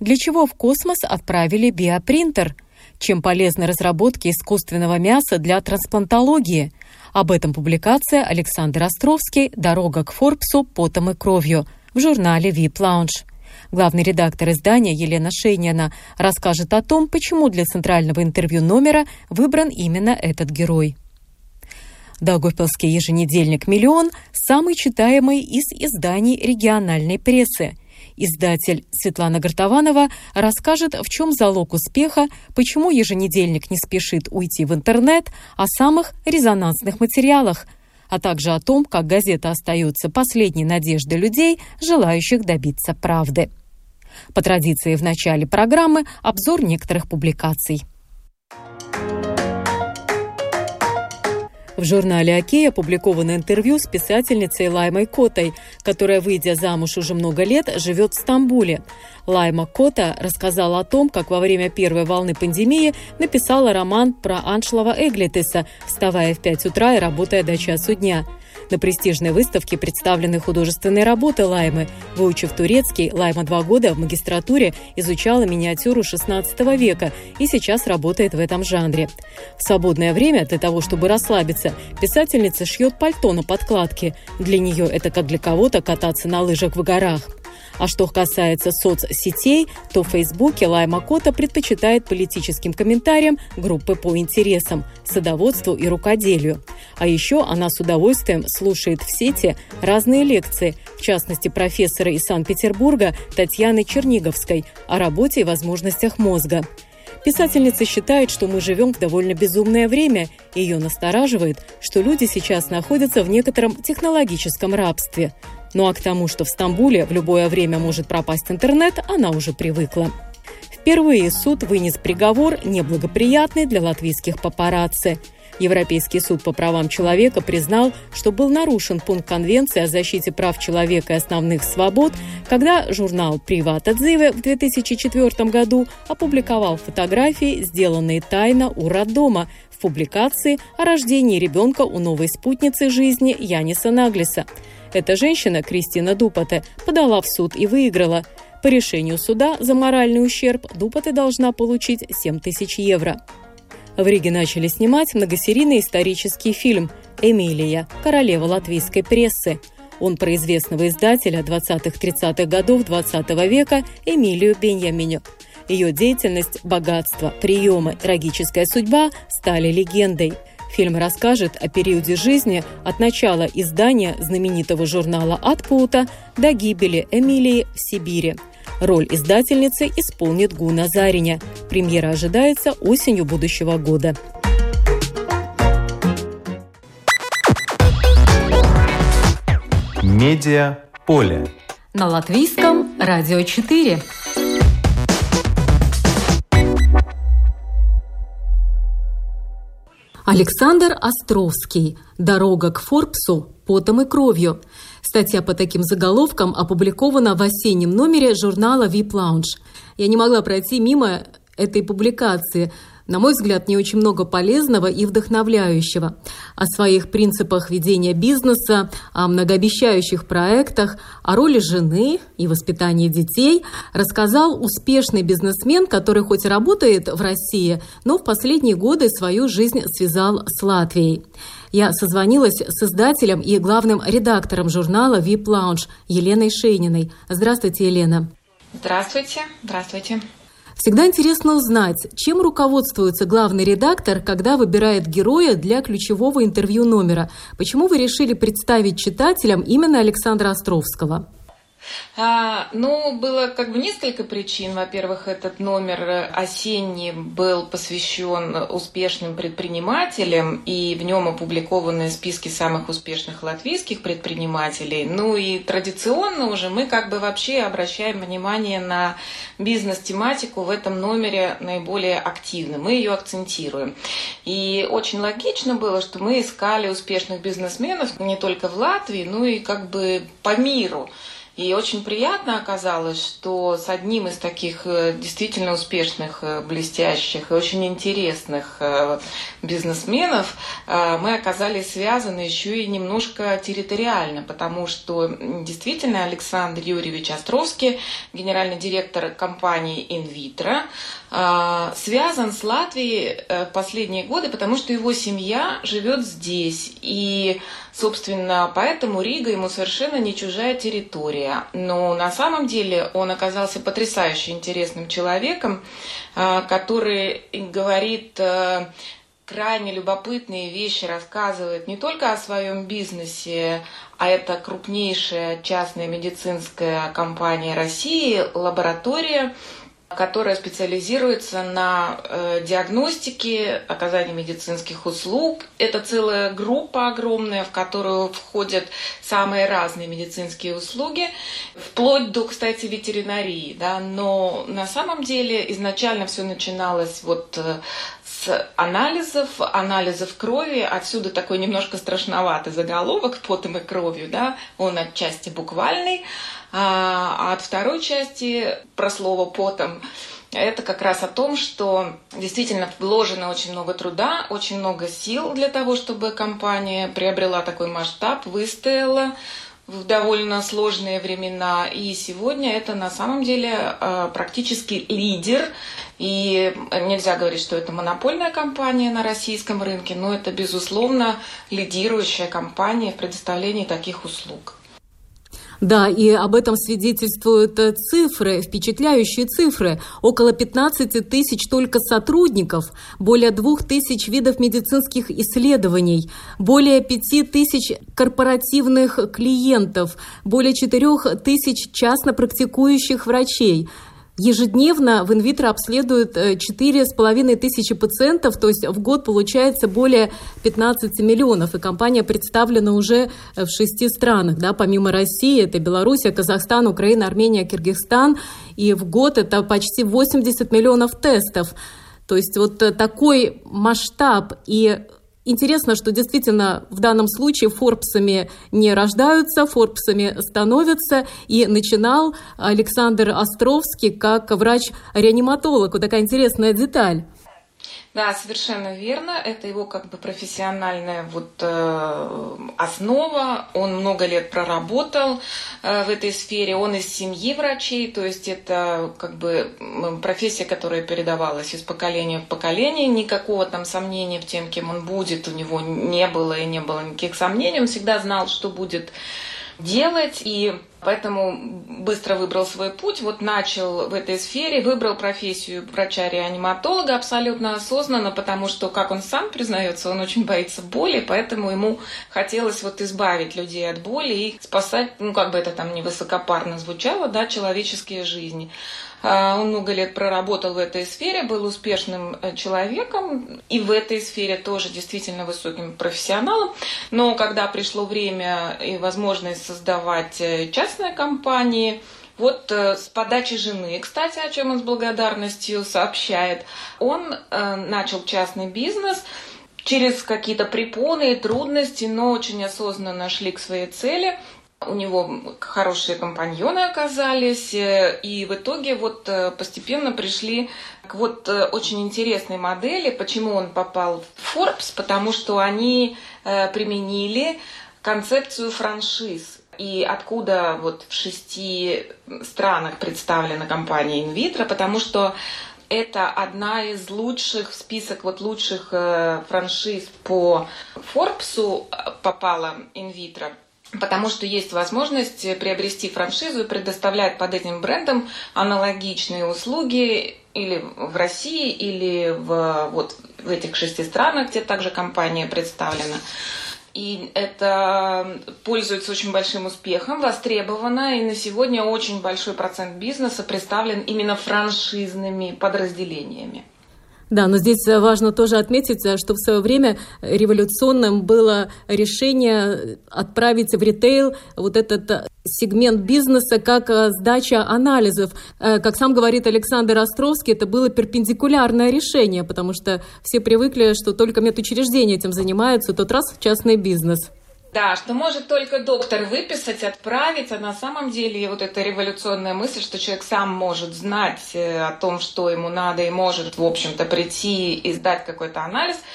Для чего в космос отправили биопринтер? Чем полезны разработки искусственного мяса для трансплантологии? Об этом публикация Александр Островский «Дорога к Форбсу потом и кровью» в журнале VIP Lounge. Главный редактор издания Елена Шейнина расскажет о том, почему для центрального интервью номера выбран именно этот герой. Даугавпилский еженедельник «Миллион» – самый читаемый из изданий региональной прессы. Издатель Светлана Гартованова расскажет, в чем залог успеха, почему еженедельник не спешит уйти в интернет, о самых резонансных материалах, а также о том, как газета остается последней надеждой людей, желающих добиться правды. По традиции в начале программы обзор некоторых публикаций. В журнале «Окей» опубликовано интервью с писательницей Лаймой Котой, которая, выйдя замуж уже много лет, живет в Стамбуле. Лайма Кота рассказала о том, как во время первой волны пандемии написала роман про Аншлова Эглитеса, вставая в 5 утра и работая до часу дня – на престижной выставке представлены художественные работы Лаймы. Выучив турецкий, Лайма два года в магистратуре изучала миниатюру XVI века и сейчас работает в этом жанре. В свободное время для того, чтобы расслабиться, писательница шьет пальто на подкладке. Для нее это как для кого-то кататься на лыжах в горах. А что касается соцсетей, то в Фейсбуке Лайма Кота предпочитает политическим комментариям группы по интересам, садоводству и рукоделию. А еще она с удовольствием слушает в сети разные лекции, в частности профессора из Санкт-Петербурга Татьяны Черниговской о работе и возможностях мозга. Писательница считает, что мы живем в довольно безумное время. Ее настораживает, что люди сейчас находятся в некотором технологическом рабстве. Ну а к тому, что в Стамбуле в любое время может пропасть интернет, она уже привыкла. Впервые суд вынес приговор, неблагоприятный для латвийских папарацци. Европейский суд по правам человека признал, что был нарушен пункт Конвенции о защите прав человека и основных свобод, когда журнал «Приват Отзывы» в 2004 году опубликовал фотографии, сделанные тайно у роддома, в публикации о рождении ребенка у новой спутницы жизни Яниса Наглиса – эта женщина, Кристина Дупате, подала в суд и выиграла. По решению суда за моральный ущерб Дупате должна получить 7 тысяч евро. В Риге начали снимать многосерийный исторический фильм «Эмилия. Королева латвийской прессы». Он про известного издателя 20-30-х годов 20 -го века Эмилию Беньяминю. Ее деятельность, богатство, приемы, трагическая судьба стали легендой – Фильм расскажет о периоде жизни от начала издания знаменитого журнала «Атпута» до гибели Эмилии в Сибири. Роль издательницы исполнит Гуна Зариня. Премьера ожидается осенью будущего года. Медиа поле. На латвийском радио 4. Александр Островский. «Дорога к Форбсу. Потом и кровью». Статья по таким заголовкам опубликована в осеннем номере журнала VIP Lounge. Я не могла пройти мимо этой публикации – на мой взгляд, не очень много полезного и вдохновляющего. О своих принципах ведения бизнеса, о многообещающих проектах, о роли жены и воспитании детей рассказал успешный бизнесмен, который хоть и работает в России, но в последние годы свою жизнь связал с Латвией. Я созвонилась с издателем и главным редактором журнала VIP Lounge Еленой Шейниной. Здравствуйте, Елена. Здравствуйте. Здравствуйте. Всегда интересно узнать, чем руководствуется главный редактор, когда выбирает героя для ключевого интервью номера. Почему вы решили представить читателям именно Александра Островского? А, ну, было как бы несколько причин. Во-первых, этот номер осенний был посвящен успешным предпринимателям, и в нем опубликованы списки самых успешных латвийских предпринимателей. Ну и традиционно уже мы как бы вообще обращаем внимание на бизнес-тематику в этом номере наиболее активно. Мы ее акцентируем. И очень логично было, что мы искали успешных бизнесменов не только в Латвии, но и как бы по миру. И очень приятно оказалось, что с одним из таких э, действительно успешных, э, блестящих и очень интересных э, бизнесменов мы оказались связаны еще и немножко территориально, потому что действительно Александр Юрьевич Островский, генеральный директор компании «Инвитро», связан с Латвией в последние годы, потому что его семья живет здесь. И Собственно, поэтому Рига ему совершенно не чужая территория. Но на самом деле он оказался потрясающе интересным человеком, а, который говорит э, крайне любопытные вещи, рассказывает не только о своем бизнесе, а это крупнейшая частная медицинская компания России, лаборатория, которая специализируется на э, диагностике, оказании медицинских услуг. Это целая группа огромная, в которую входят самые разные медицинские услуги, вплоть до, кстати, ветеринарии. Да? Но на самом деле изначально все начиналось вот э, с анализов, анализов крови. Отсюда такой немножко страшноватый заголовок «Потом и кровью». Да? Он отчасти буквальный. А, а от второй части про слово «потом» это как раз о том, что действительно вложено очень много труда, очень много сил для того, чтобы компания приобрела такой масштаб, выстояла в довольно сложные времена. И сегодня это на самом деле а, практически лидер. И нельзя говорить, что это монопольная компания на российском рынке, но это, безусловно, лидирующая компания в предоставлении таких услуг. Да, и об этом свидетельствуют э, цифры, впечатляющие цифры. Около 15 тысяч только сотрудников, более 2 тысяч видов медицинских исследований, более 5 тысяч корпоративных клиентов, более 4 тысяч частно практикующих врачей – Ежедневно в инвитро обследуют 4,5 э, тысячи пациентов, то есть в год получается более 15 миллионов. И компания представлена уже э, в шести странах, да, помимо России, это Белоруссия, Казахстан, Украина, Армения, Киргизстан. И в год это почти 80 миллионов тестов. То есть вот э, такой масштаб и Интересно, что действительно в данном случае Форбсами не рождаются, Форбсами становятся. И начинал Александр Островский как врач-реаниматолог. Вот такая интересная деталь. Да, совершенно верно. Это его как бы профессиональная вот э, основа. Он много лет проработал э, в этой сфере. Он из семьи врачей, то есть это как бы профессия, которая передавалась из поколения в поколение. Никакого там сомнения в тем, кем он будет, у него не было и не было никаких сомнений. Он всегда знал, что будет делать, и поэтому быстро выбрал свой путь, вот начал в этой сфере, выбрал профессию врача-реаниматолога абсолютно осознанно, потому что, как он сам признается, он очень боится боли, поэтому ему хотелось вот избавить людей от боли и спасать, ну как бы это там не высокопарно звучало, да, человеческие жизни. А, он много лет проработал в этой сфере, был успешным э, человеком и в этой сфере тоже действительно высоким профессионалом. Но когда пришло время и возможность создавать э, частные компании, вот э, с подачи жены, кстати, о чем он с благодарностью сообщает, он начал частный бизнес через какие-то препоны и трудности, но очень осознанно шли к своей цели. У него хорошие компаньоны оказались, э, и в итоге вот э, постепенно пришли к вот э, очень интересной модели. Почему он попал в Forbes? Потому что они применили концепцию франшиз. И откуда вот в шести странах представлена компания Invitro? Потому что это одна из лучших, в список вот лучших франшиз по Форбсу попала Invitro потому что есть возможность приобрести франшизу и предоставлять под этим брендом аналогичные услуги или в России, или в, вот, в этих шести странах, где также компания представлена. и это пользуется очень большим успехом, востребовано, и на сегодня очень большой процент бизнеса представлен именно франшизными подразделениями. Да, но здесь важно тоже отметить, что в свое время революционным было решение отправить в ритейл вот этот сегмент бизнеса как сдача анализов. Э, как сам говорит Александр Островский, это было перпендикулярное решение, потому что все привыкли, что только медучреждения этим занимаются, тот раз частный бизнес. Да, что может только доктор выписать, отправить, а на самом деле вот эта революционная мысль, что человек сам может знать э, о том, что ему надо, и может, в общем-то, прийти и сдать какой-то анализ –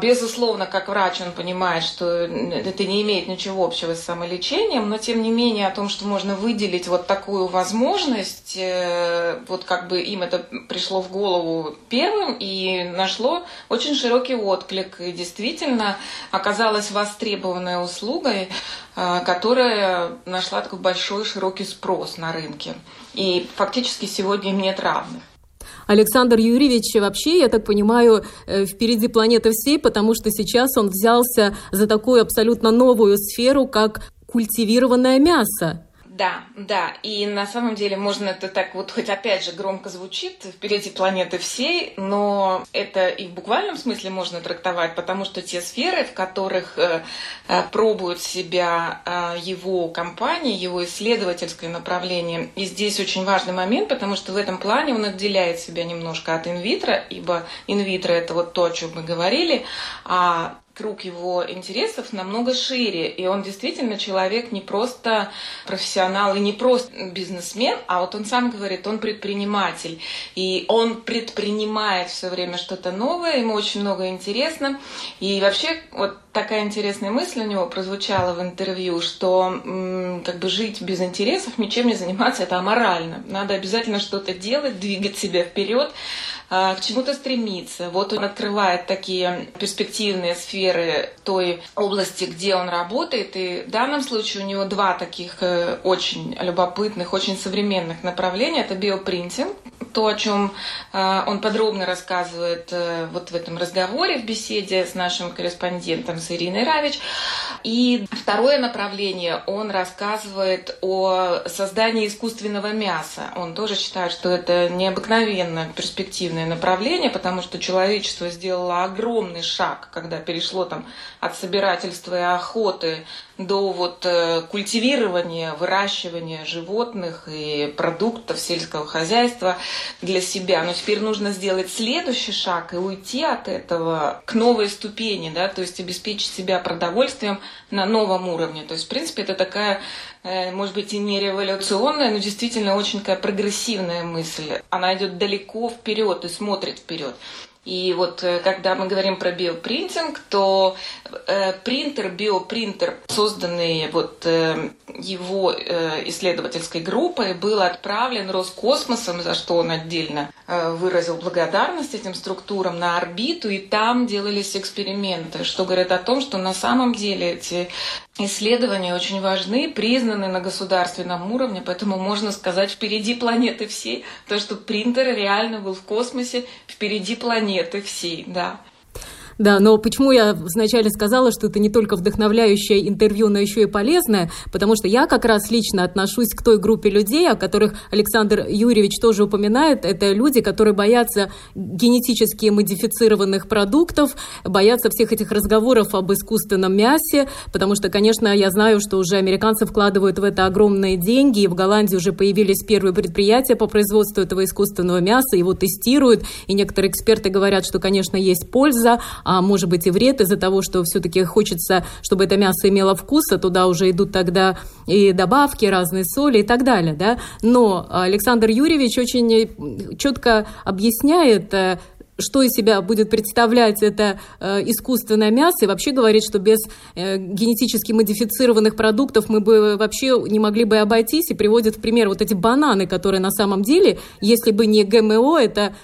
Безусловно, как врач он понимает, что это не имеет ничего общего с самолечением, но тем не менее о том, что можно выделить вот такую возможность, э, вот как бы им это пришло в голову первым и нашло очень широкий отклик. И действительно оказалась востребованной услугой, э, которая нашла такой большой широкий спрос на рынке. И фактически сегодня им нет равных. Александр Юрьевич вообще, я так понимаю, э, впереди планеты всей, потому что сейчас он взялся за такую абсолютно новую сферу, как культивированное мясо. Да, да. И на самом деле можно это так вот, хоть опять же громко звучит, впереди планеты всей, но это и в буквальном смысле можно трактовать, потому что те сферы, в которых э, э, пробуют себя э, его компания, его исследовательское направление, и здесь очень важный момент, потому что в этом плане он отделяет себя немножко от инвитро, ибо инвитро это вот то, о чем мы говорили, а круг его интересов намного шире, и он действительно человек не просто профессионал и не просто бизнесмен, а вот он сам говорит, он предприниматель, и он предпринимает все время что-то новое, ему очень много интересно, и вообще вот такая интересная мысль у него прозвучала в интервью, что как бы жить без интересов, ничем не заниматься, это аморально. Надо обязательно что-то делать, двигать себя вперед, к чему-то стремиться. Вот он открывает такие перспективные сферы той области, где он работает. И в данном случае у него два таких э, очень любопытных, очень современных направления. Это биопринтинг, то, о чем э, он подробно рассказывает э, вот в этом разговоре, в беседе с нашим корреспондентом, с Ириной Равич. И второе направление, он рассказывает о создании искусственного мяса. Он тоже считает, что это необыкновенно перспективно позитивное направление, потому что человечество сделало огромный шаг, когда перешло там от собирательства и охоты до вот э, культивирования, выращивания животных и продуктов сельского хозяйства для себя. Но теперь нужно сделать следующий шаг и уйти от этого к новой ступени, да, то есть обеспечить себя продовольствием на новом уровне. То есть, в принципе, это такая, э, может быть, и не революционная, но действительно очень такая прогрессивная мысль. Она идет далеко вперед и смотрит вперед. И вот э, когда мы говорим про биопринтинг, то э, принтер, биопринтер, созданный вот э, его э, исследовательской группой, был отправлен Роскосмосом, за что он отдельно э, выразил благодарность этим структурам, на орбиту, и там делались эксперименты, что говорит о том, что на самом деле эти исследования очень важны, признаны на государственном уровне, поэтому можно сказать впереди планеты всей, то, что принтер реально был в космосе впереди планеты всей, да. Да, но почему я вначале сказала, что это не только вдохновляющее интервью, но еще и полезное, потому что я как раз лично отношусь к той группе людей, о которых Александр Юрьевич тоже упоминает. Это люди, которые боятся генетически модифицированных продуктов, боятся всех этих разговоров об искусственном мясе, потому что, конечно, я знаю, что уже американцы вкладывают в это огромные деньги, и в Голландии уже появились первые предприятия по производству этого искусственного мяса, его тестируют, и некоторые эксперты говорят, что, конечно, есть польза, а может быть и вред из-за того, что все-таки хочется, чтобы это мясо имело вкус, а туда уже идут тогда и добавки, разные соли и так далее. Да? Но Александр Юрьевич очень четко объясняет, э, что из себя будет представлять это э, искусственное мясо, и вообще говорит, что без э, генетически модифицированных продуктов мы бы вообще не могли бы обойтись, и приводит в пример вот эти бананы, которые на самом деле, если бы не ГМО, это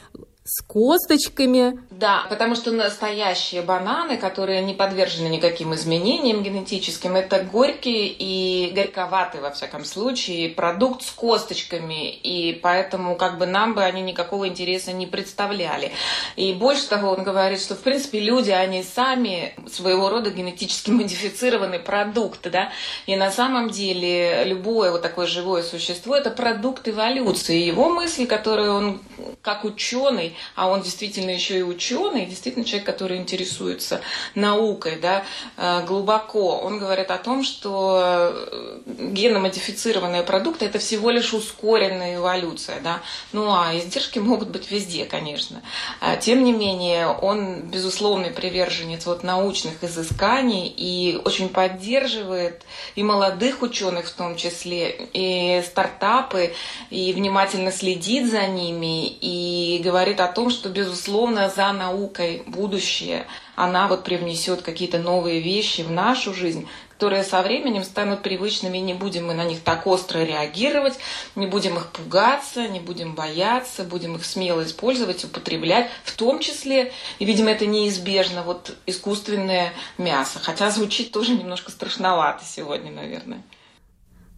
с косточками, Да, потому что настоящие бананы, которые не подвержены никаким изменениям генетическим, это горькие и горьковатые, во всяком случае, продукт с косточками, и поэтому как бы нам бы они никакого интереса не представляли. И больше того, он говорит, что в принципе люди, они сами своего рода генетически модифицированный продукт, да, и на самом деле любое вот такое живое существо – это продукт эволюции. Его мысли, которые он как ученый, а он действительно еще и ученый, действительно человек, который интересуется наукой, да, э, глубоко, он говорит о том, что э, геномодифицированные продукты – это всего лишь ускоренная эволюция, да, ну а издержки могут быть везде, конечно. А, тем не менее, он безусловный приверженец вот научных изысканий и очень поддерживает и молодых ученых в том числе, и стартапы, и внимательно следит за ними, и говорит о том, что, безусловно, за наукой будущее, она вот привнесет какие-то новые вещи в нашу жизнь, которые со временем станут привычными, и не будем мы на них так остро реагировать, не будем их пугаться, не будем бояться, будем их смело использовать, употреблять, в том числе, и, видимо, это неизбежно, вот искусственное мясо. Хотя звучит тоже немножко страшновато сегодня, наверное.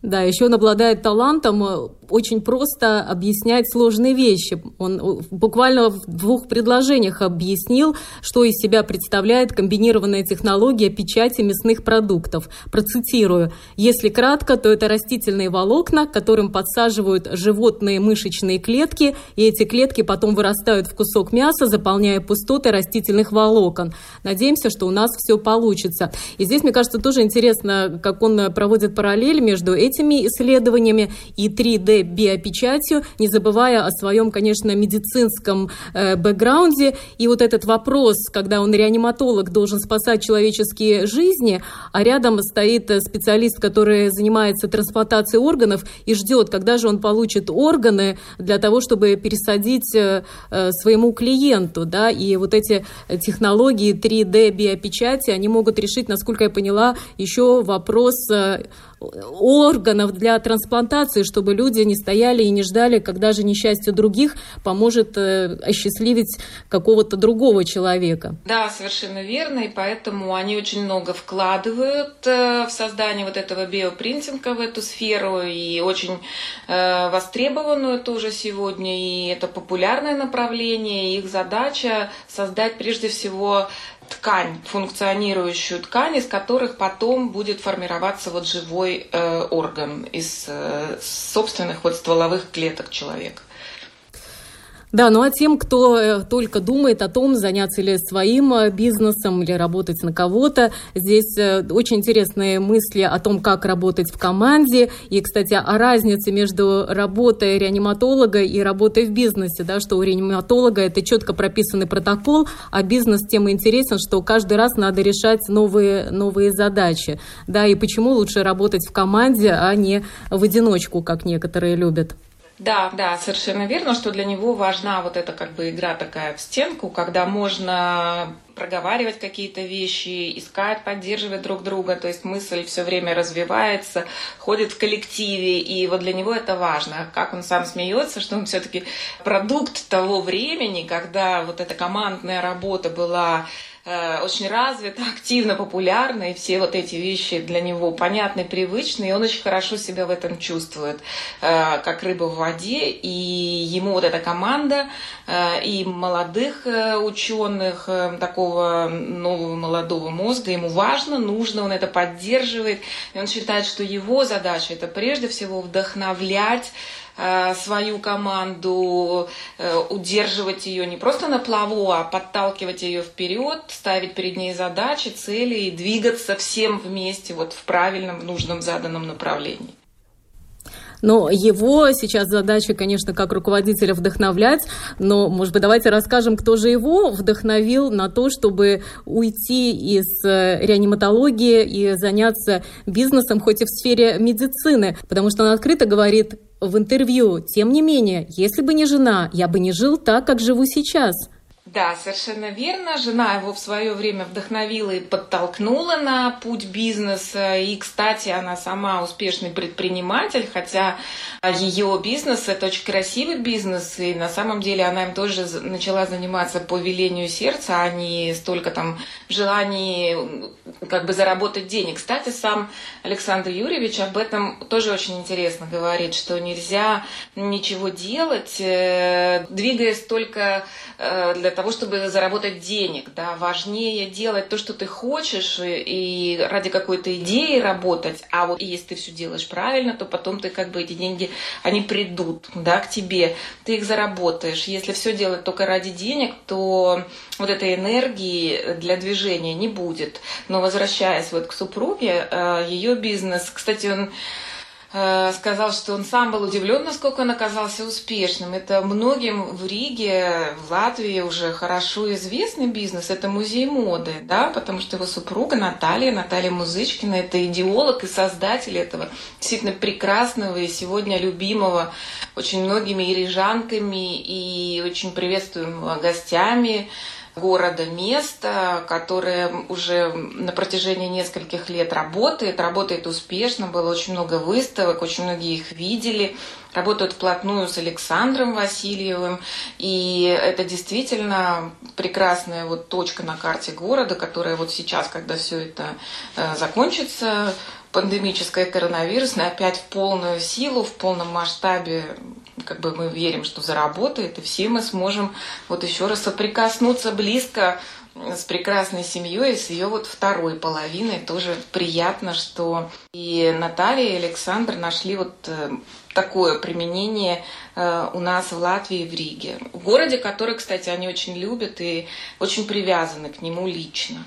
Да, еще он обладает талантом э, очень просто объяснять сложные вещи. Он э, буквально в двух предложениях объяснил, что из себя представляет комбинированная технология печати мясных продуктов. Процитирую. Если кратко, то это растительные волокна, которым подсаживают животные мышечные клетки, и эти клетки потом вырастают в кусок мяса, заполняя пустоты растительных волокон. Надеемся, что у нас все получится. И здесь, мне кажется, тоже интересно, как он проводит параллель между этим этими исследованиями и 3D-биопечатью, не забывая о своем, конечно, медицинском э, бэкграунде. И вот этот вопрос, когда он реаниматолог, должен спасать человеческие жизни, а рядом стоит специалист, который занимается трансплантацией органов и ждет, когда же он получит органы для того, чтобы пересадить э, э своему клиенту. Да? И вот эти технологии 3D-биопечати, они могут решить, насколько я поняла, еще вопрос э, органов для трансплантации, чтобы люди не стояли и не ждали, когда же несчастье других поможет э, осчастливить какого-то другого человека. Да, совершенно верно, и поэтому они очень много вкладывают э, в создание вот этого биопринтинга в эту сферу, и очень э, востребованную тоже сегодня, и это популярное направление, и их задача создать прежде всего ткань, функционирующую ткань, из которых потом будет формироваться вот живой э, орган из э, собственных вот стволовых клеток человека. Да, ну а тем, кто э, только думает о том, заняться ли своим э, бизнесом или работать на кого-то, здесь э, очень интересные мысли о том, как работать в команде. И, кстати, о разнице между работой реаниматолога и работой в бизнесе, да, что у реаниматолога это четко прописанный протокол, а бизнес тем интересен, что каждый раз надо решать новые, новые задачи. Да, и почему лучше работать в команде, а не в одиночку, как некоторые любят. Да, да, совершенно верно, что для него важна вот эта как бы игра такая в стенку, когда можно проговаривать какие-то вещи, искать, поддерживать друг друга, то есть мысль все время развивается, ходит в коллективе, и вот для него это важно. Как он сам смеется, что он все-таки продукт того времени, когда вот эта командная работа была Э, очень развито, активно, популярно, и все вот эти вещи для него понятны, привычны, и он очень хорошо себя в этом чувствует, э, как рыба в воде, и ему вот эта команда э, и молодых ученых, такого нового молодого мозга, ему важно, нужно, он это поддерживает, и он считает, что его задача это прежде всего вдохновлять свою команду, э, удерживать ее не просто на плаву, а подталкивать ее вперед, ставить перед ней задачи, цели и двигаться всем вместе вот в правильном, нужном заданном направлении. Но его сейчас задача, конечно, как руководителя вдохновлять, но, может быть, давайте расскажем, кто же его вдохновил на то, чтобы уйти из э, реаниматологии и заняться бизнесом, хоть и в сфере медицины, потому что он открыто говорит, в интервью. Тем не менее, если бы не жена, я бы не жил так, как живу сейчас. Да, совершенно верно. Жена его в свое время вдохновила и подтолкнула на путь бизнеса. И, кстати, она сама успешный предприниматель, хотя ее бизнес – это очень красивый бизнес. И на самом деле она им тоже начала заниматься по велению сердца, а не столько там в желании как бы заработать денег. Кстати, сам Александр Юрьевич об этом тоже очень интересно говорит, что нельзя ничего делать, э, двигаясь только э, для того, чтобы заработать денег. Да? Важнее делать то, что ты хочешь, и ради какой-то идеи работать. А вот если ты все делаешь правильно, то потом ты как бы эти деньги, они придут да, к тебе. Ты их заработаешь. Если все делать только ради денег, то вот этой энергии для движения не будет. Но возвращаясь вот к супруге, э, ее бизнес, кстати, он сказал, что он сам был удивлен, насколько он оказался успешным. Это многим в Риге, в Латвии уже хорошо известный бизнес. Это музей моды, да, потому что его супруга Наталья, Наталья Музычкина, это идеолог и создатель этого действительно прекрасного и сегодня любимого очень многими и рижанками, и очень приветствуемого гостями города место, которое уже на протяжении нескольких лет работает, работает успешно, было очень много выставок, очень многие их видели, работают вплотную с Александром Васильевым, и это действительно прекрасная вот точка на карте города, которая вот сейчас, когда все это э, закончится, пандемическая коронавирусная, опять в полную силу, в полном масштабе как бы мы верим, что заработает, и все мы сможем вот еще раз соприкоснуться близко с прекрасной семьей, с ее вот второй половиной. Тоже приятно, что и Наталья, и Александр нашли вот э, такое применение э, у нас в Латвии, в Риге. В городе, который, кстати, они очень любят и очень привязаны к нему лично.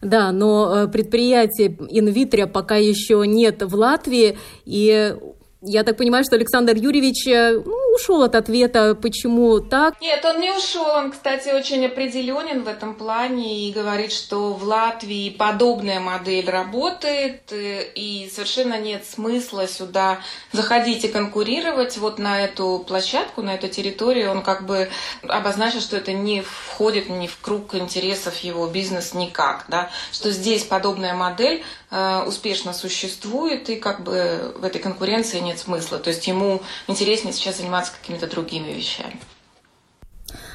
Да, но э, предприятия инвитро пока еще нет в Латвии, и я так понимаю, что Александр Юрьевич э, ну, ушел от ответа, почему так. Нет, он не ушел. Он, кстати, очень определенен в этом плане и говорит, что в Латвии подобная модель работает, э, и совершенно нет смысла сюда заходить и конкурировать вот на эту площадку, на эту территорию. Он как бы обозначил, что это не входит ни в круг интересов его бизнеса никак, да, что здесь подобная модель э, успешно существует, и как бы в этой конкуренции нет смысла. То есть ему интереснее сейчас заниматься какими-то другими вещами.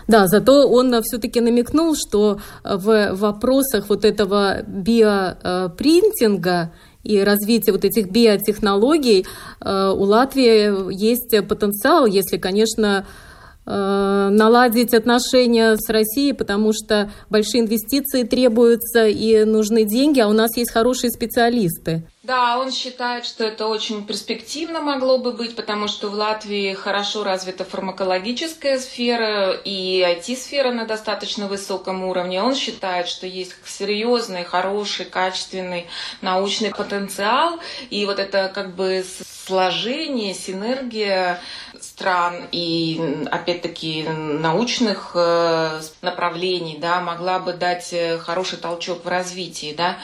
Да, зато он все-таки намекнул, что в вопросах вот этого биопринтинга и развития вот этих биотехнологий э, у Латвии есть потенциал, если, конечно, э, наладить отношения с Россией, потому что большие инвестиции требуются и нужны деньги, а у нас есть хорошие специалисты. Да, он считает, что это очень перспективно могло бы быть, потому что в Латвии хорошо развита фармакологическая сфера и IT-сфера на достаточно высоком уровне. Он считает, что есть серьезный, хороший, качественный научный потенциал, и вот это как бы сложение, синергия стран и, опять-таки, научных э, направлений, да, могла бы дать э, хороший толчок в развитии, да.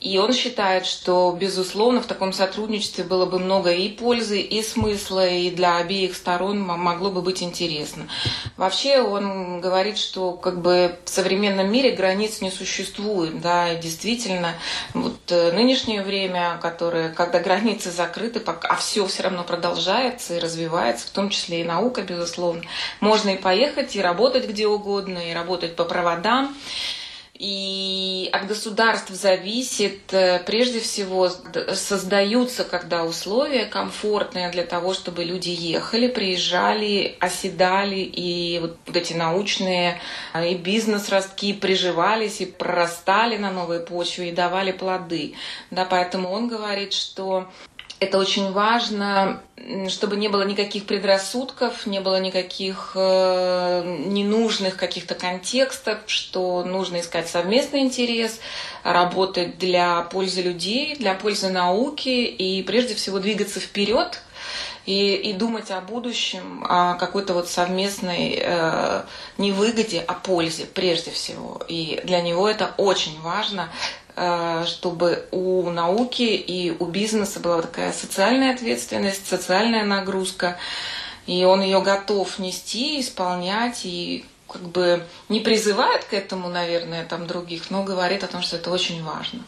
И он считает, что, безусловно, в таком сотрудничестве было бы много и пользы, и смысла, и для обеих сторон могло бы быть интересно. Вообще он говорит, что как бы в современном мире границ не существует. Да, и действительно, вот э, нынешнее время, которое, когда границы закрыты, а все все равно продолжается и развивается, в том числе и наука, безусловно, можно и поехать, и работать где угодно, и работать по проводам. И от государств зависит, э, прежде всего, создаются, когда условия комфортные для того, чтобы люди ехали, приезжали, оседали, и вот эти научные а, и бизнес-ростки приживались и прорастали на новой почве и давали плоды. Да, поэтому он говорит, что это очень важно, чтобы не было никаких предрассудков, не было никаких э, ненужных каких-то контекстов, что нужно искать совместный интерес, работать для пользы людей, для пользы науки и прежде всего двигаться вперед и, и думать о будущем, о какой-то вот совместной э, не выгоде, а пользе прежде всего. И для него это очень важно, чтобы у науки и у бизнеса была такая социальная ответственность, социальная нагрузка, и он ее готов нести, исполнять, и как бы не призывает к этому, наверное, там других, но говорит о том, что это очень важно.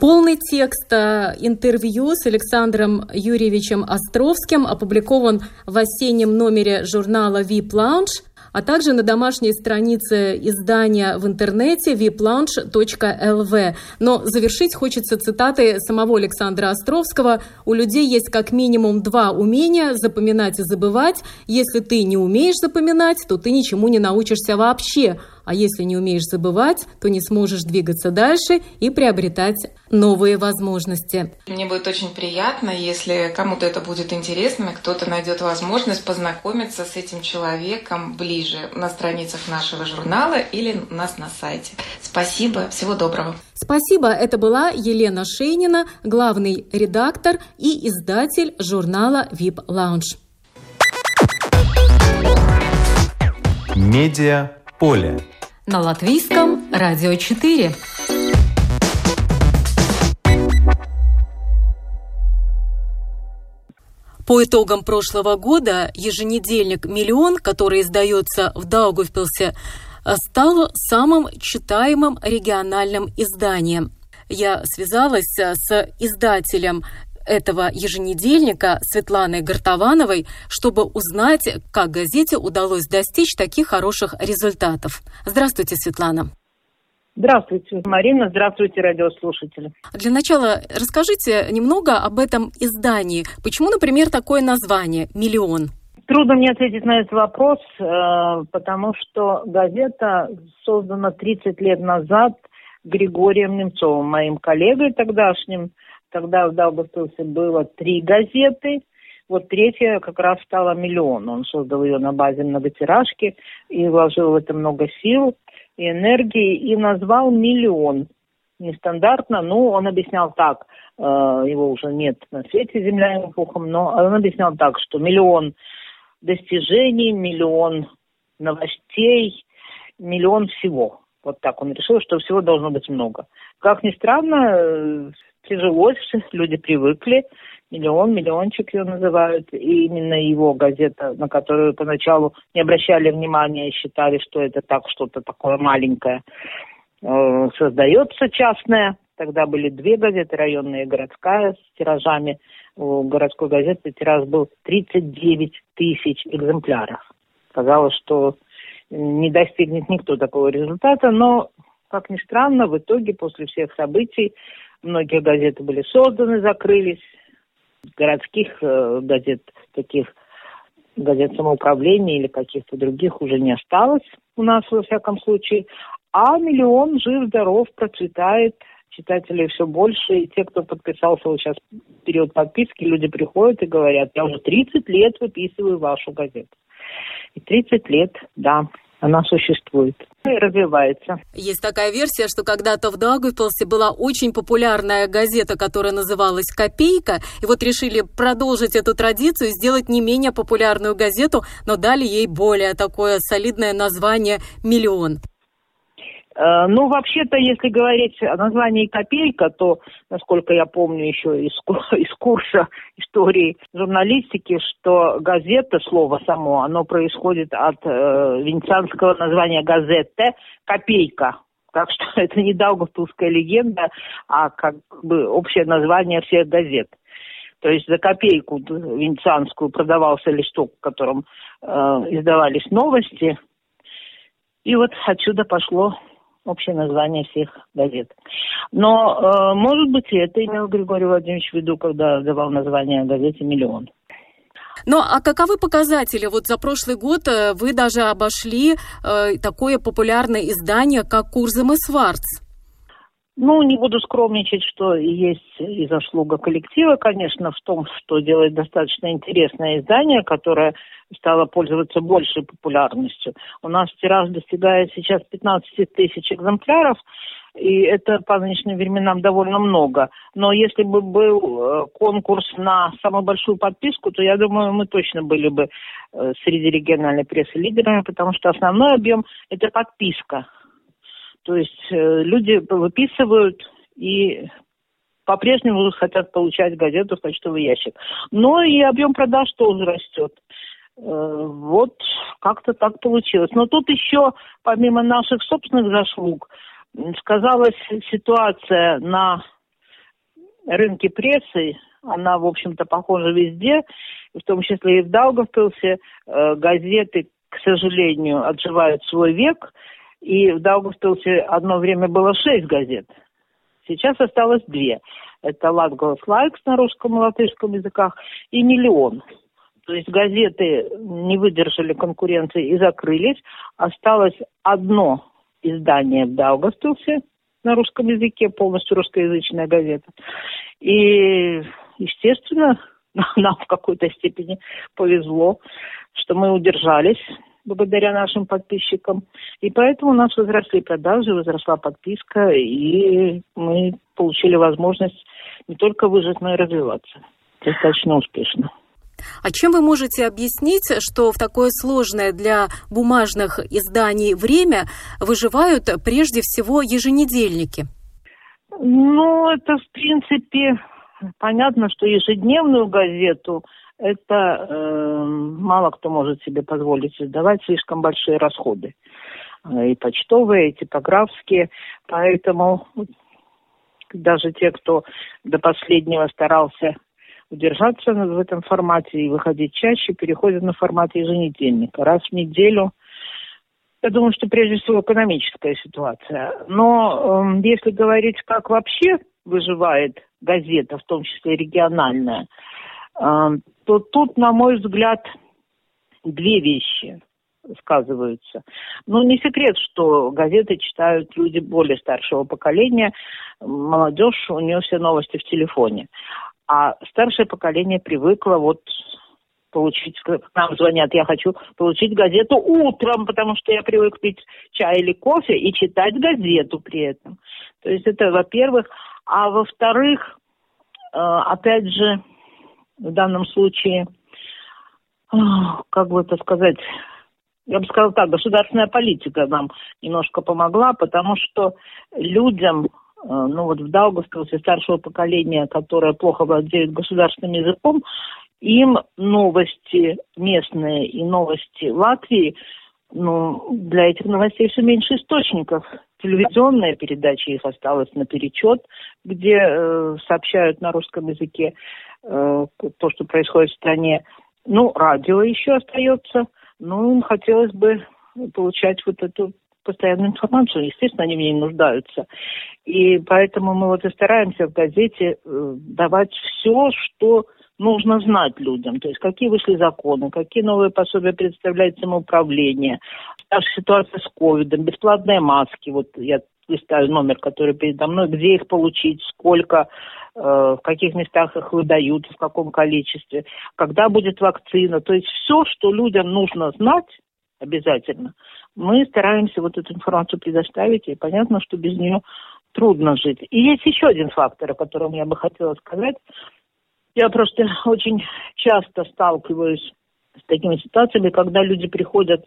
Полный текст э, интервью с Александром Юрьевичем Островским опубликован в осеннем номере журнала VIP Lounge а также на домашней странице издания в интернете viplanche.lv. Но завершить хочется цитаты самого Александра Островского. «У людей есть как минимум два умения – запоминать и забывать. Если ты не умеешь запоминать, то ты ничему не научишься вообще. А если не умеешь забывать, то не сможешь двигаться дальше и приобретать новые возможности. Мне будет очень приятно, если кому-то это будет интересно, кто-то найдет возможность познакомиться с этим человеком ближе на страницах нашего журнала или у нас на сайте. Спасибо, всего доброго. Спасибо, это была Елена Шейнина, главный редактор и издатель журнала VIP Lounge. Медиа поле на латвийском радио 4. По итогам прошлого года еженедельник «Миллион», который издается в Даугавпилсе, стал самым читаемым региональным изданием. Я связалась с издателем этого еженедельника Светланой Гартовановой, чтобы узнать, как газете удалось достичь таких хороших результатов. Здравствуйте, Светлана. Здравствуйте, Марина. Здравствуйте, радиослушатели. Для начала расскажите немного об этом издании. Почему, например, такое название «Миллион»? Трудно мне ответить на этот вопрос, э, потому что газета создана 30 лет назад Григорием Немцовым, моим коллегой тогдашним, Тогда в Даугавпилсе было три газеты. Вот третья как раз стала «Миллион». Он создал ее на базе многотиражки и вложил в это много сил и энергии и назвал «Миллион». Нестандартно, но он объяснял так, э, его уже нет на свете земля ему пухом, но он объяснял так, что миллион достижений, миллион новостей, миллион всего. Вот так он решил, что всего должно быть много. Как ни странно, тяжело, люди привыкли. Миллион, миллиончик ее называют. И именно его газета, на которую поначалу не обращали внимания и считали, что это так что-то такое маленькое, э, создается частная. Тогда были две газеты, районная и городская, с тиражами. У городской газеты тираж был 39 тысяч экземпляров. Казалось, что не достигнет никто такого результата, но, как ни странно, в итоге после всех событий Многие газеты были созданы, закрылись. Городских э, газет, таких газет самоуправления или каких-то других уже не осталось у нас, во всяком случае. А миллион жив-здоров, процветает, читателей все больше. И те, кто подписался вот сейчас в период подписки, люди приходят и говорят, я уже 30 лет выписываю вашу газету. И 30 лет, да, она существует и развивается. Есть такая версия, что когда-то в Даугавпилсе была очень популярная газета, которая называлась «Копейка», и вот решили продолжить эту традицию сделать не менее популярную газету, но дали ей более такое солидное название «Миллион». Э, ну, вообще-то, если говорить о названии «Копейка», то, насколько я помню еще из, из курса истории журналистики, что газета, слово само, оно происходит от э, венецианского названия «газетте» «Копейка». Так что это не даугавпилская легенда, а как бы общее название всех газет. То есть за копейку венецианскую продавался листок, в котором э, издавались новости. И вот отсюда пошло общее название всех газет. Но, э, может быть, и это имел Григорий Владимирович в виду, когда давал название газете «Миллион». Ну, а каковы показатели? Вот за прошлый год э, вы даже обошли э, такое популярное издание, как «Курзем и Сварц». Ну, не буду скромничать, что есть и заслуга коллектива, конечно, в том, что делает достаточно интересное издание, которое стало пользоваться большей популярностью. У нас тираж достигает сейчас 15 тысяч экземпляров, и это по нынешним временам довольно много. Но если бы был э, конкурс на самую большую подписку, то я думаю, мы точно были бы э, среди региональной прессы лидерами, потому что основной объем – это подписка – то есть э, люди выписывают и по-прежнему хотят получать газету в почтовый ящик. Но и объем продаж тоже растет. Вот как-то так получилось. Но тут еще, помимо наших собственных заслуг, сказалась ситуация на рынке прессы, она, в общем-то, похожа везде, в том числе и в Даугавпилсе. Э, газеты, к сожалению, отживают свой век, и в Даугавпилсе одно время было шесть газет. Сейчас осталось две. Это «Латгалас Лайкс» на русском и латышском языках и «Миллион». То есть газеты не выдержали конкуренции и закрылись. Осталось одно издание в Даугавпилсе на русском языке, полностью русскоязычная газета. И, естественно, нам в какой-то степени повезло, что мы удержались благодаря нашим подписчикам. И поэтому у нас возросли продажи, возросла подписка, и мы получили возможность не только выжить, но и развиваться достаточно успешно. А чем вы можете объяснить, что в такое сложное для бумажных изданий время выживают прежде всего еженедельники? Ну, это, в принципе, понятно, что ежедневную газету это э, мало кто может себе позволить издавать слишком большие расходы. Э, и почтовые, и типографские. Поэтому даже те, кто до последнего старался удержаться в этом формате и выходить чаще, переходят на формат еженедельника. Раз в неделю. Я думаю, что прежде всего экономическая ситуация. Но э, если говорить, как вообще выживает газета, в том числе региональная, э, то тут, на мой взгляд, две вещи сказываются. Ну, не секрет, что газеты читают люди более старшего поколения. Молодежь, у нее все новости в телефоне. А старшее поколение привыкло вот получить, нам звонят, я хочу получить газету утром, потому что я привык пить чай или кофе и читать газету при этом. То есть это, во-первых. А во-вторых, э, опять же, в данном случае, э, как бы это сказать, я бы сказала так, государственная политика нам немножко помогла, потому что людям Э, ну вот в Даугавпилсе старшего поколения, которое плохо владеет государственным языком, им новости местные и новости Латвии, ну, для этих новостей все меньше источников. Телевизионная передача их осталась наперечет, где э, сообщают на русском языке то, что происходит в стране. Ну, радио еще остается. Ну, им хотелось бы получать вот эту постоянную информацию, естественно, они в ней нуждаются. И поэтому мы вот и стараемся в газете э, давать все, что нужно знать людям. То есть какие вышли законы, какие новые пособия представляет самоуправление, ситуация с ковидом, бесплатные маски. Вот я листаю номер, который передо мной, где их получить, сколько, э, в каких местах их выдают, в каком количестве, когда будет вакцина. То есть все, что людям нужно знать обязательно, мы стараемся вот эту информацию предоставить, и понятно, что без нее трудно жить. И есть еще один фактор, о котором я бы хотела сказать. Я просто очень часто сталкиваюсь с такими ситуациями, когда люди приходят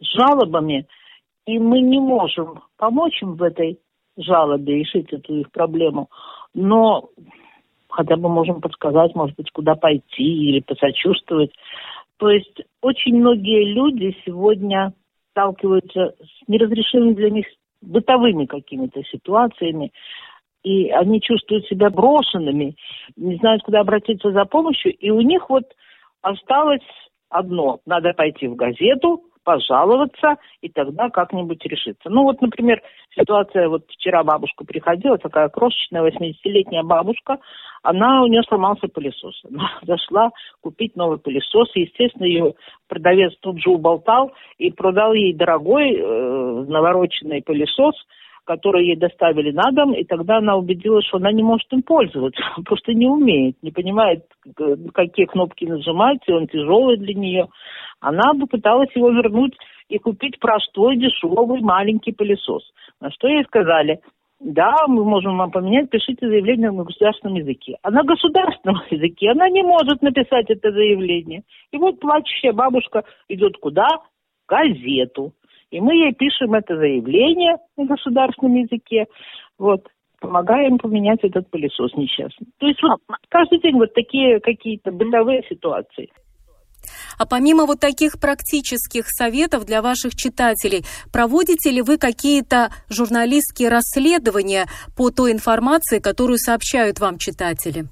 с жалобами, и мы не можем помочь им в этой жалобе, решить эту их проблему, но хотя бы можем подсказать, может быть, куда пойти или посочувствовать. То есть очень многие люди сегодня сталкиваются с неразрешимыми для них бытовыми какими-то ситуациями, и они чувствуют себя брошенными, не знают, куда обратиться за помощью, и у них вот осталось одно, надо пойти в газету, пожаловаться, и тогда как-нибудь решиться. Ну вот, например, ситуация, вот вчера бабушка приходила, такая крошечная 80-летняя бабушка, она, у нее сломался пылесос. Она зашла купить новый пылесос, и, естественно, ее продавец тут же уболтал и продал ей дорогой э, навороченный пылесос, который ей доставили на дом, и тогда она убедилась, что она не может им пользоваться, просто не умеет, не понимает, какие кнопки нажимать, и он тяжелый для нее. Она бы пыталась его вернуть и купить простой, дешевый, маленький пылесос. На что ей сказали, да, мы можем вам поменять, пишите заявление на государственном языке. А на государственном языке она не может написать это заявление. И вот плачущая бабушка идет куда? Газету. И мы ей пишем это заявление на государственном языке. Вот помогаем поменять этот пылесос несчастный. То есть вот каждый день вот такие какие-то бытовые ситуации. А помимо вот таких практических советов для ваших читателей, проводите ли вы какие-то журналистские расследования по той информации, которую сообщают вам читатели?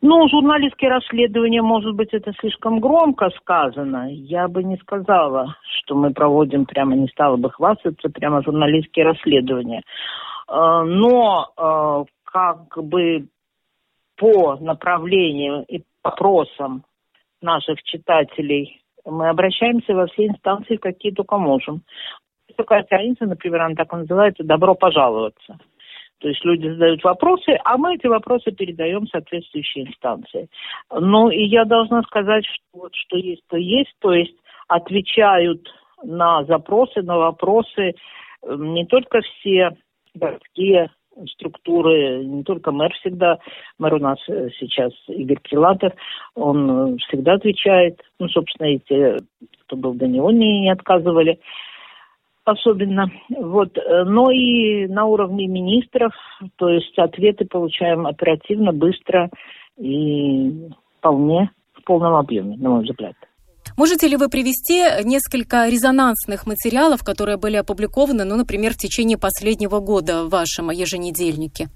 Ну, журналистские расследования, может быть, это слишком громко сказано. Я бы не сказала, что мы проводим прямо, не стала бы хвастаться, прямо журналистские расследования. Э, но э, как бы по направлениям и вопросам наших читателей мы обращаемся во все инстанции, какие только можем. Такая страница, например, она так называется «Добро пожаловаться». То есть люди задают вопросы, а мы эти вопросы передаем в соответствующие инстанции. Ну и я должна сказать, что вот что есть, то есть. То есть отвечают на запросы, на вопросы эм, не только все городские структуры, не только мэр всегда, мэр у нас э, сейчас Игорь Прилатов, он э, всегда отвечает, ну, собственно, эти, кто был до него, не, не отказывали особенно. Вот. Но и на уровне министров, то есть ответы получаем оперативно, быстро и вполне в полном объеме, на мой взгляд. Можете ли вы привести несколько резонансных материалов, которые были опубликованы, ну, например, в течение последнего года в вашем еженедельнике?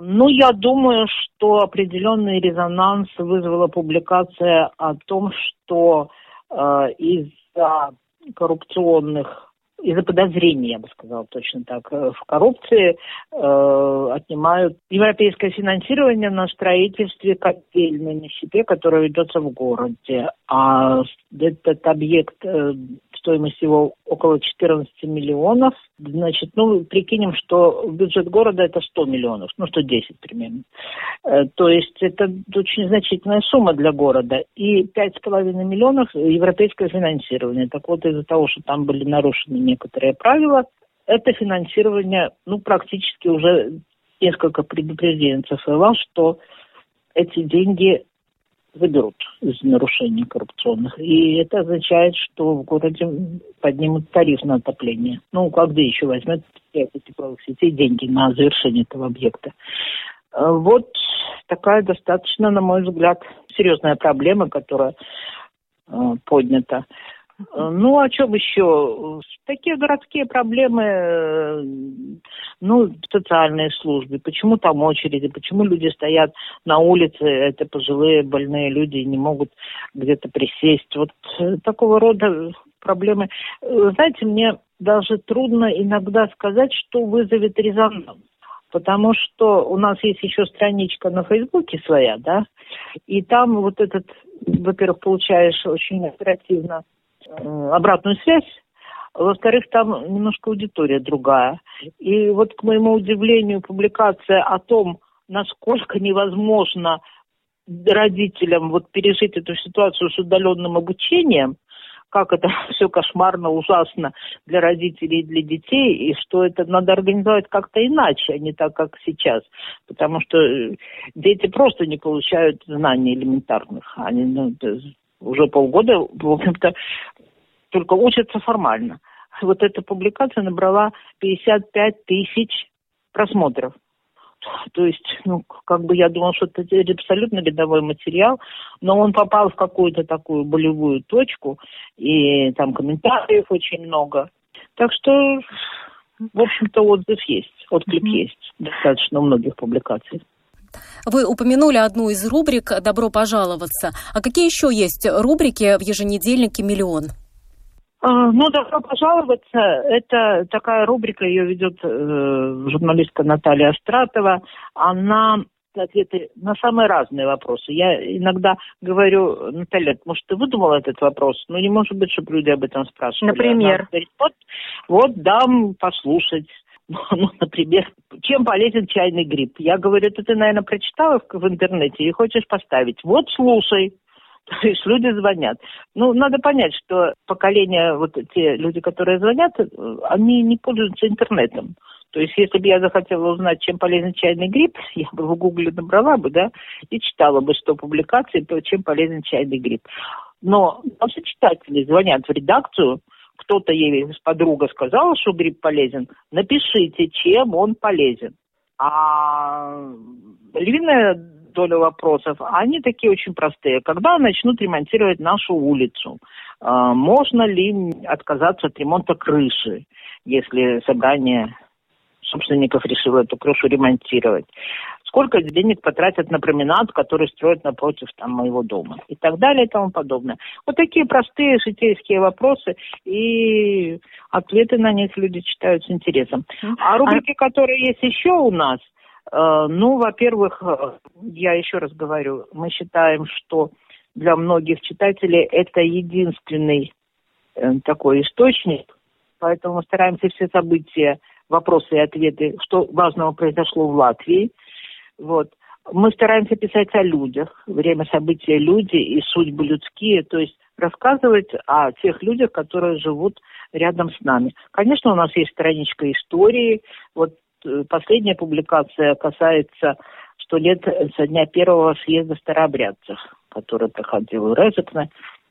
Ну, я думаю, что определенный резонанс вызвала публикация о том, что э, из-за коррупционных из-за подозрения, я бы сказала точно так, э, в коррупции э, отнимают европейское финансирование на строительстве котельной на себе, которая ведется в городе. А этот объект э, стоимость его около 14 миллионов. Значит, ну, прикинем, что бюджет города это 100 миллионов, ну, 110 примерно. Э, то есть это очень значительная сумма для города. И 5,5 миллионов европейское финансирование. Так вот, из-за того, что там были нарушены некоторые правила, это финансирование, ну, практически уже несколько предупреждений ЦФЛ, что эти деньги выберут из нарушений коррупционных. И это означает, что в городе поднимут тариф на отопление. Ну, как где еще возьмет тепловых сетей деньги на завершение этого объекта. А вот такая достаточно, на мой взгляд, серьезная проблема, которая э, поднята. Ну, о чем еще? Такие городские проблемы, э, ну, социальные службы. Почему там очереди? Почему люди стоят на улице? Это пожилые, больные люди не могут где-то присесть. Вот э, такого рода проблемы. Э, знаете, мне даже трудно иногда сказать, что вызовет резонанс. Потому что у нас есть еще страничка на Фейсбуке своя, да, и там вот этот, во-первых, получаешь очень оперативно Э, обратную связь. Во-вторых, там немножко аудитория другая. И вот, к моему удивлению, публикация о том, насколько невозможно родителям вот пережить эту ситуацию с удаленным обучением, как это все кошмарно, ужасно для родителей и для детей, и что это надо организовать как-то иначе, а не так, как сейчас. Потому что э, дети просто не получают знаний элементарных. Они ну, уже полгода, в общем-то, только учатся формально. Вот эта публикация набрала 55 тысяч просмотров. То есть, ну, как бы я думала, что это абсолютно рядовой материал, но он попал в какую-то такую болевую точку, и там комментариев очень много. Так что, в общем-то, отзыв есть, отклик mm-hmm. есть достаточно у многих публикаций. Вы упомянули одну из рубрик «Добро пожаловаться». А какие еще есть рубрики в еженедельнике «Миллион»? А, ну, добро пожаловаться. Это такая рубрика, ее ведет э, журналистка Наталья Астратова. Она ответы на самые разные вопросы. Я иногда говорю, Наталья, может, ты выдумала этот вопрос? Ну, не может быть, чтобы люди об этом спрашивали. Например? Она говорит, вот, вот дам послушать. Ну, например, чем полезен чайный гриб? Я говорю, это ты, наверное, прочитала в, в интернете и хочешь поставить. Вот слушай. То есть люди звонят. Ну, надо понять, что поколение, вот те люди, которые звонят, они не пользуются интернетом. То есть, если бы я захотела узнать, чем полезен чайный гриб, я бы в гугле набрала бы, да, и читала бы, что публикации, чем полезен чайный гриб. Но наши читатели звонят в редакцию, кто-то ей подруга сказала, что гриб полезен, напишите, чем он полезен. А львиная долю вопросов. Они такие очень простые. Когда начнут ремонтировать нашу улицу? А, можно ли отказаться от ремонта крыши, если собрание собственников решило эту крышу ремонтировать? Сколько денег потратят на променад, который строят напротив там, моего дома? И так далее и тому подобное. Вот такие простые житейские вопросы, и ответы на них люди читают с интересом. А рубрики, которые есть еще у нас, э, ну, во-первых, э, я еще раз говорю, мы считаем, что для многих читателей это единственный э, такой источник, поэтому мы стараемся все события, вопросы и ответы, что важного произошло в Латвии. Вот. Мы стараемся писать о людях, время события люди и судьбы людские, то есть рассказывать о тех людях, которые живут рядом с нами. Конечно, у нас есть страничка истории. Вот э, последняя публикация касается сто лет со дня первого съезда старообрядцев который проходил у Резекна,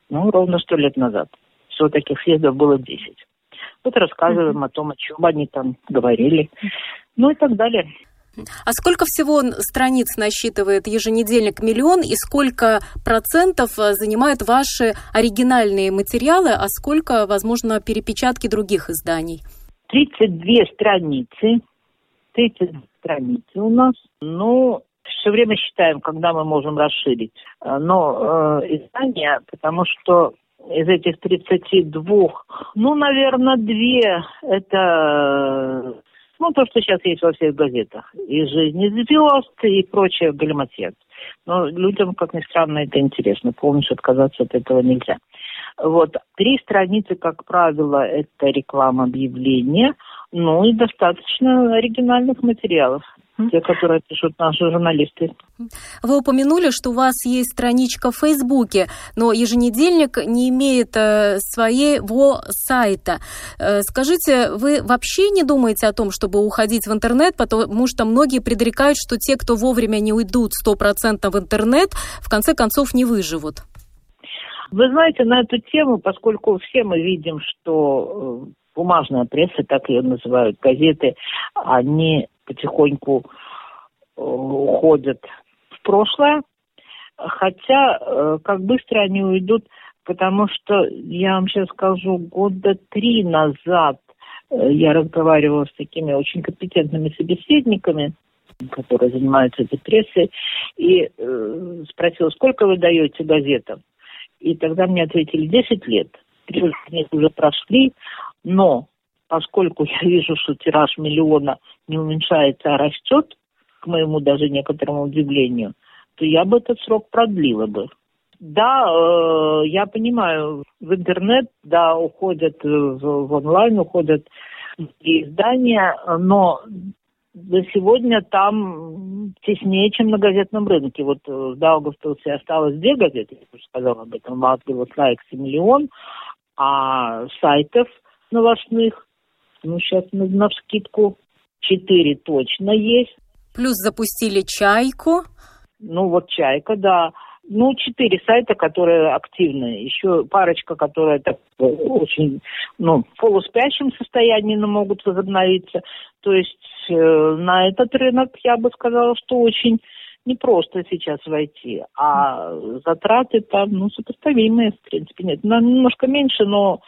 ну, ровно сто лет назад. Всего таких съездов было десять. Вот рассказываем mm-hmm. о том, о чем они там говорили, ну и так далее. А сколько всего страниц насчитывает еженедельник «Миллион» и сколько процентов э, занимают ваши оригинальные материалы, а сколько, возможно, перепечатки других изданий? 32 страницы. 32 страницы у нас. Ну, все время считаем, когда мы можем расширить. Э, но э, издания, потому что из этих 32, ну, наверное, две это ну, то, что сейчас есть во всех газетах. И жизни звезд, и прочее галиматьяц. Но людям, как ни странно, это интересно. Полностью отказаться от этого нельзя. Вот. Три страницы, как правило, это реклама объявления, ну и достаточно оригинальных материалов те, которые пишут наши журналисты. Вы упомянули, что у вас есть страничка в Фейсбуке, но еженедельник не имеет э, своего сайта. Э, скажите, вы вообще не думаете о том, чтобы уходить в интернет, потому что многие предрекают, что те, кто вовремя не уйдут 100% в интернет, в конце концов не выживут? Вы знаете, на эту тему, поскольку все мы видим, что э, бумажная пресса, так ее называют, газеты, они потихоньку э, уходят в прошлое. Хотя, э, как быстро они уйдут, потому что, я вам сейчас скажу, года три назад э, я разговаривала с такими очень компетентными собеседниками, которые занимаются прессой, и э, спросила, сколько вы даете газетам? И тогда мне ответили, 10 лет. Три уже прошли, но поскольку я вижу, что тираж миллиона не уменьшается, а растет, к моему даже некоторому удивлению, то я бы этот срок продлила бы. Да, э, я понимаю, в интернет, да, уходят в, в онлайн, уходят и издания, но до сегодня там теснее, чем на газетном рынке. Вот в Даугавпилсе осталось две газеты, я уже сказала об этом, Latgales Laiks и Миллион, а сайтов новостных ну, сейчас на, на вскидку четыре точно есть. Плюс запустили «Чайку». Ну, вот «Чайка», да. Ну, четыре сайта, которые активны. Еще парочка, которые так очень, ну, в полуспящем состоянии, но могут возобновиться. То есть э, на этот рынок я бы сказала, что очень непросто сейчас войти. А затраты там, ну, сопоставимые, в принципе, нет. Немножко меньше, но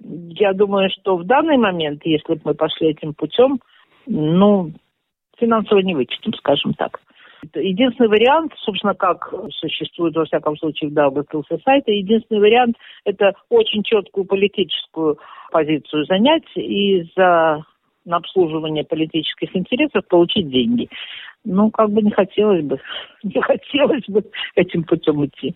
я думаю, что в данный момент, если бы мы пошли этим путем, ну, финансово не вычтем, скажем так. Единственный вариант, собственно, как существует, во всяком случае, в Даугавпилсе сайта, единственный вариант – это очень четкую политическую позицию занять и за на обслуживание политических интересов получить деньги. Ну, как бы не хотелось бы, не хотелось бы этим путем идти.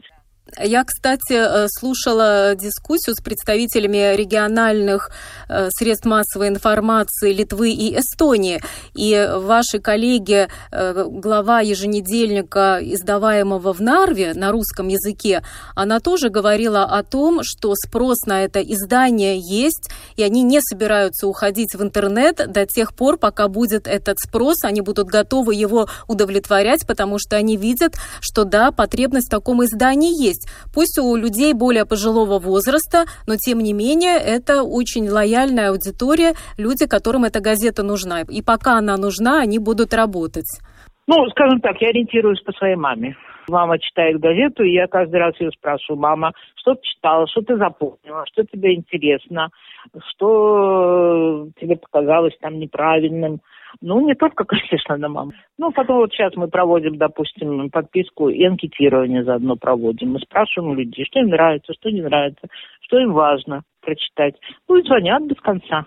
Я, кстати, э, слушала дискуссию с представителями региональных э, средств массовой информации Литвы и Эстонии. И ваши коллеги, э, глава еженедельника, издаваемого в Нарве на русском языке, она тоже говорила о том, что спрос на это издание есть, и они не собираются уходить в интернет до тех пор, пока будет этот спрос, они будут готовы его удовлетворять, потому что они видят, что да, потребность в таком издании есть есть. Пусть у людей более пожилого возраста, но тем не менее это очень лояльная аудитория, люди, которым эта газета нужна. И пока она нужна, они будут работать. Ну, скажем так, я ориентируюсь по своей маме. Мама читает газету, и я каждый раз ее спрашиваю, мама, что ты читала, что ты запомнила, что тебе интересно, что тебе показалось там неправильным. Ну, не только, конечно, на маму. Ну, потом вот сейчас мы проводим, допустим, подписку и анкетирование заодно проводим. Мы спрашиваем людей, что им нравится, что не нравится, что им важно прочитать. Ну, и звонят без конца.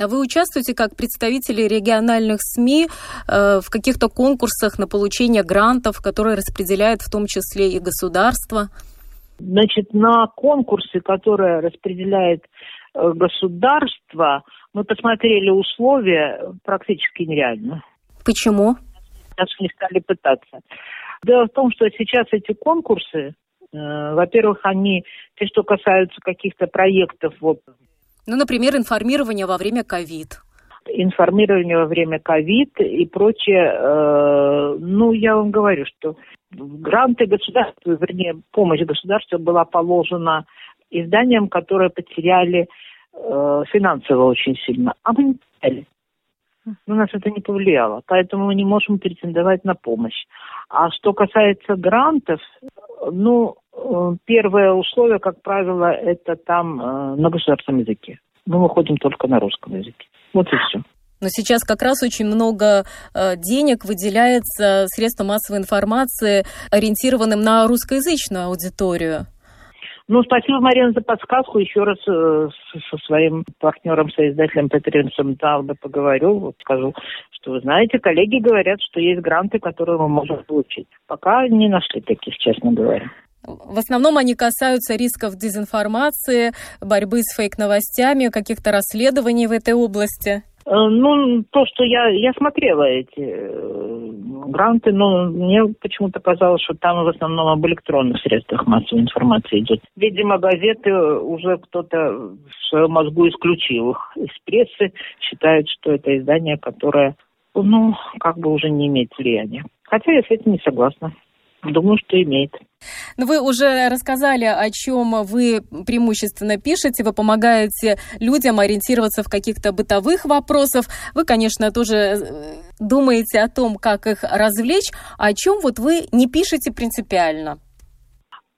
А вы участвуете как представители региональных СМИ э, в каких-то конкурсах на получение грантов, которые распределяет в том числе и государство? Значит, на конкурсы, которые распределяет э, государство, мы посмотрели условия практически нереально. Почему? Даже не стали пытаться. Дело в том, что сейчас эти конкурсы, э, во-первых, они, те, что касаются каких-то проектов вот, ну, например, информирование во время ковид. Информирование во время ковид и прочее. Э, ну, я вам говорю, что гранты государства, вернее, помощь государства была положена изданиям, которые потеряли э, финансово очень сильно. А мы не потеряли. На нас это не повлияло, поэтому мы не можем претендовать на помощь. А что касается грантов, ну, э, первое условие, как правило, это там э, на государственном языке. Мы выходим только на русском языке. Вот и все. Но сейчас как раз очень много э, денег выделяется средствам массовой информации, ориентированным на русскоязычную аудиторию. Ну, спасибо, Марина, за подсказку. Еще раз э, со своим партнером, соиздателем Петринсом Талбе поговорю. Вот скажу, что вы знаете, коллеги говорят, что есть гранты, которые мы можем получить. Пока не нашли таких, честно говоря. В основном они касаются рисков дезинформации, борьбы с фейк-новостями, каких-то расследований в этой области. Э, ну, то, что я, я смотрела эти э, гранты, но мне почему-то казалось, что там в основном об электронных средствах массовой информации идет. Видимо, газеты уже кто-то в своем мозгу исключил из прессы, считают, что это издание, которое, ну, как бы уже не имеет влияния. Хотя я с этим не согласна. Думаю, что имеет. Но ну, вы уже рассказали, о чем вы преимущественно пишете. Вы помогаете людям ориентироваться в каких-то бытовых вопросах. Вы, конечно, тоже э, думаете о том, как их развлечь. О чем вот вы не пишете принципиально?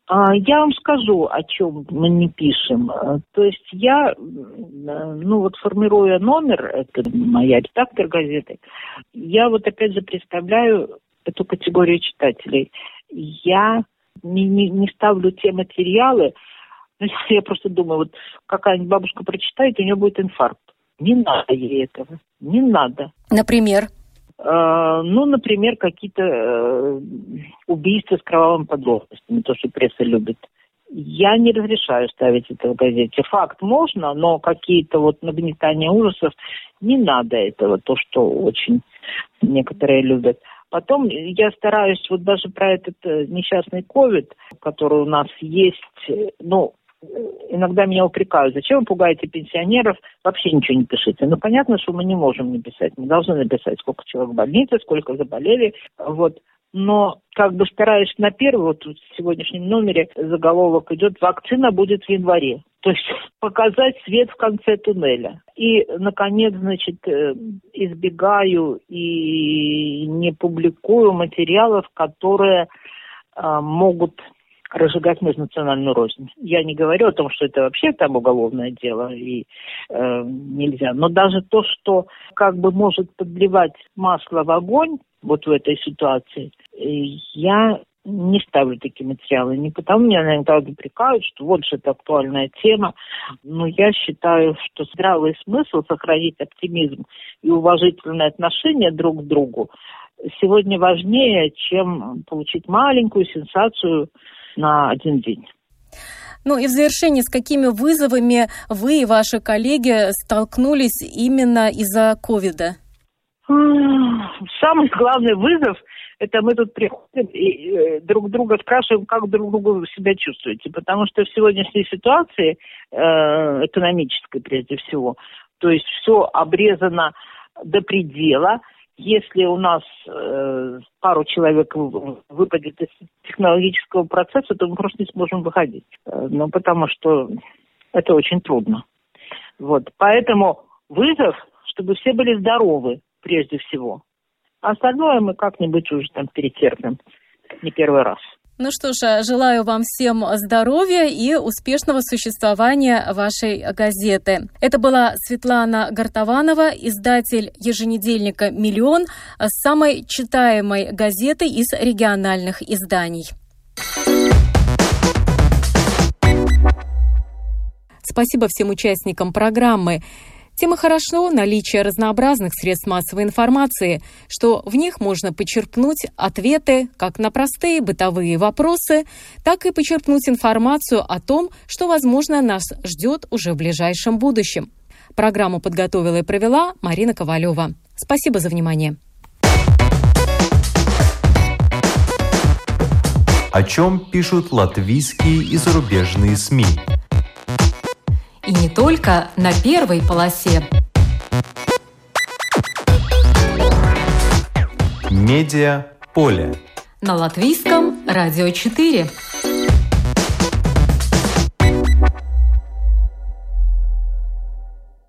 А, я вам скажу, о чем мы не пишем. А, то есть я, э, ну вот формируя номер, это моя редактор газеты, я вот опять же представляю эту категорию читателей. Я не, не, не ставлю те материалы, ну, я просто думаю, вот какая-нибудь бабушка прочитает, у нее будет инфаркт. Не надо ей этого. Не надо. Например? Э, ну, например, какие-то э, убийства с кровавыми подробностями, то, что пресса любит. Я не разрешаю ставить это в газете. Факт можно, но какие-то вот нагнетания ужасов не надо этого, то, что очень некоторые любят. Потом я стараюсь, вот даже про этот э, несчастный ковид, который у нас есть, э, ну, иногда меня упрекают, зачем вы пугаете пенсионеров, вообще ничего не пишите. Ну, понятно, что мы не можем написать, мы должны написать, сколько человек в больнице, сколько заболели, вот но как бы стараюсь на первый, вот в сегодняшнем номере заголовок идет «Вакцина будет в январе». То есть показать свет в конце туннеля. И, наконец, значит, э, избегаю и не публикую материалов, которые а, могут разжигать межнациональную рознь. Я не говорю о том, что это вообще там уголовное дело и э, нельзя, но даже то, что как бы может подливать масло в огонь, вот в этой ситуации, я не ставлю такие материалы. Не потому меня иногда упрекают, что вот же это актуальная тема. Но я считаю, что здравый смысл сохранить оптимизм и уважительное отношение друг к другу сегодня важнее, чем получить маленькую сенсацию на один день. Ну и в завершении, с какими вызовами вы и ваши коллеги столкнулись именно из-за ковида? Самый главный вызов – это мы тут приходим и э, друг друга спрашиваем, как друг друга себя чувствуете. Потому что в сегодняшней ситуации, э, экономической прежде всего, то есть все обрезано до предела. Если у нас э, пару человек выпадет из технологического процесса, то мы просто не сможем выходить. Э, ну, потому что это очень трудно. Вот. Поэтому вызов, чтобы все были здоровы, прежде всего. А остальное мы как-нибудь уже там перетерпим не первый раз. Ну что ж, желаю вам всем здоровья и успешного существования вашей газеты. Это была Светлана Гартованова, издатель еженедельника «Миллион», самой читаемой газеты из региональных изданий. Спасибо всем участникам программы. Тем и хорошо наличие разнообразных средств массовой информации, что в них можно почерпнуть ответы как на простые бытовые вопросы, так и почерпнуть информацию о том, что, возможно, нас ждет уже в ближайшем будущем. Программу подготовила и провела Марина Ковалева. Спасибо за внимание. О чем пишут латвийские и зарубежные СМИ? И не только на первой полосе. Медиа поле. На латвийском радио 4.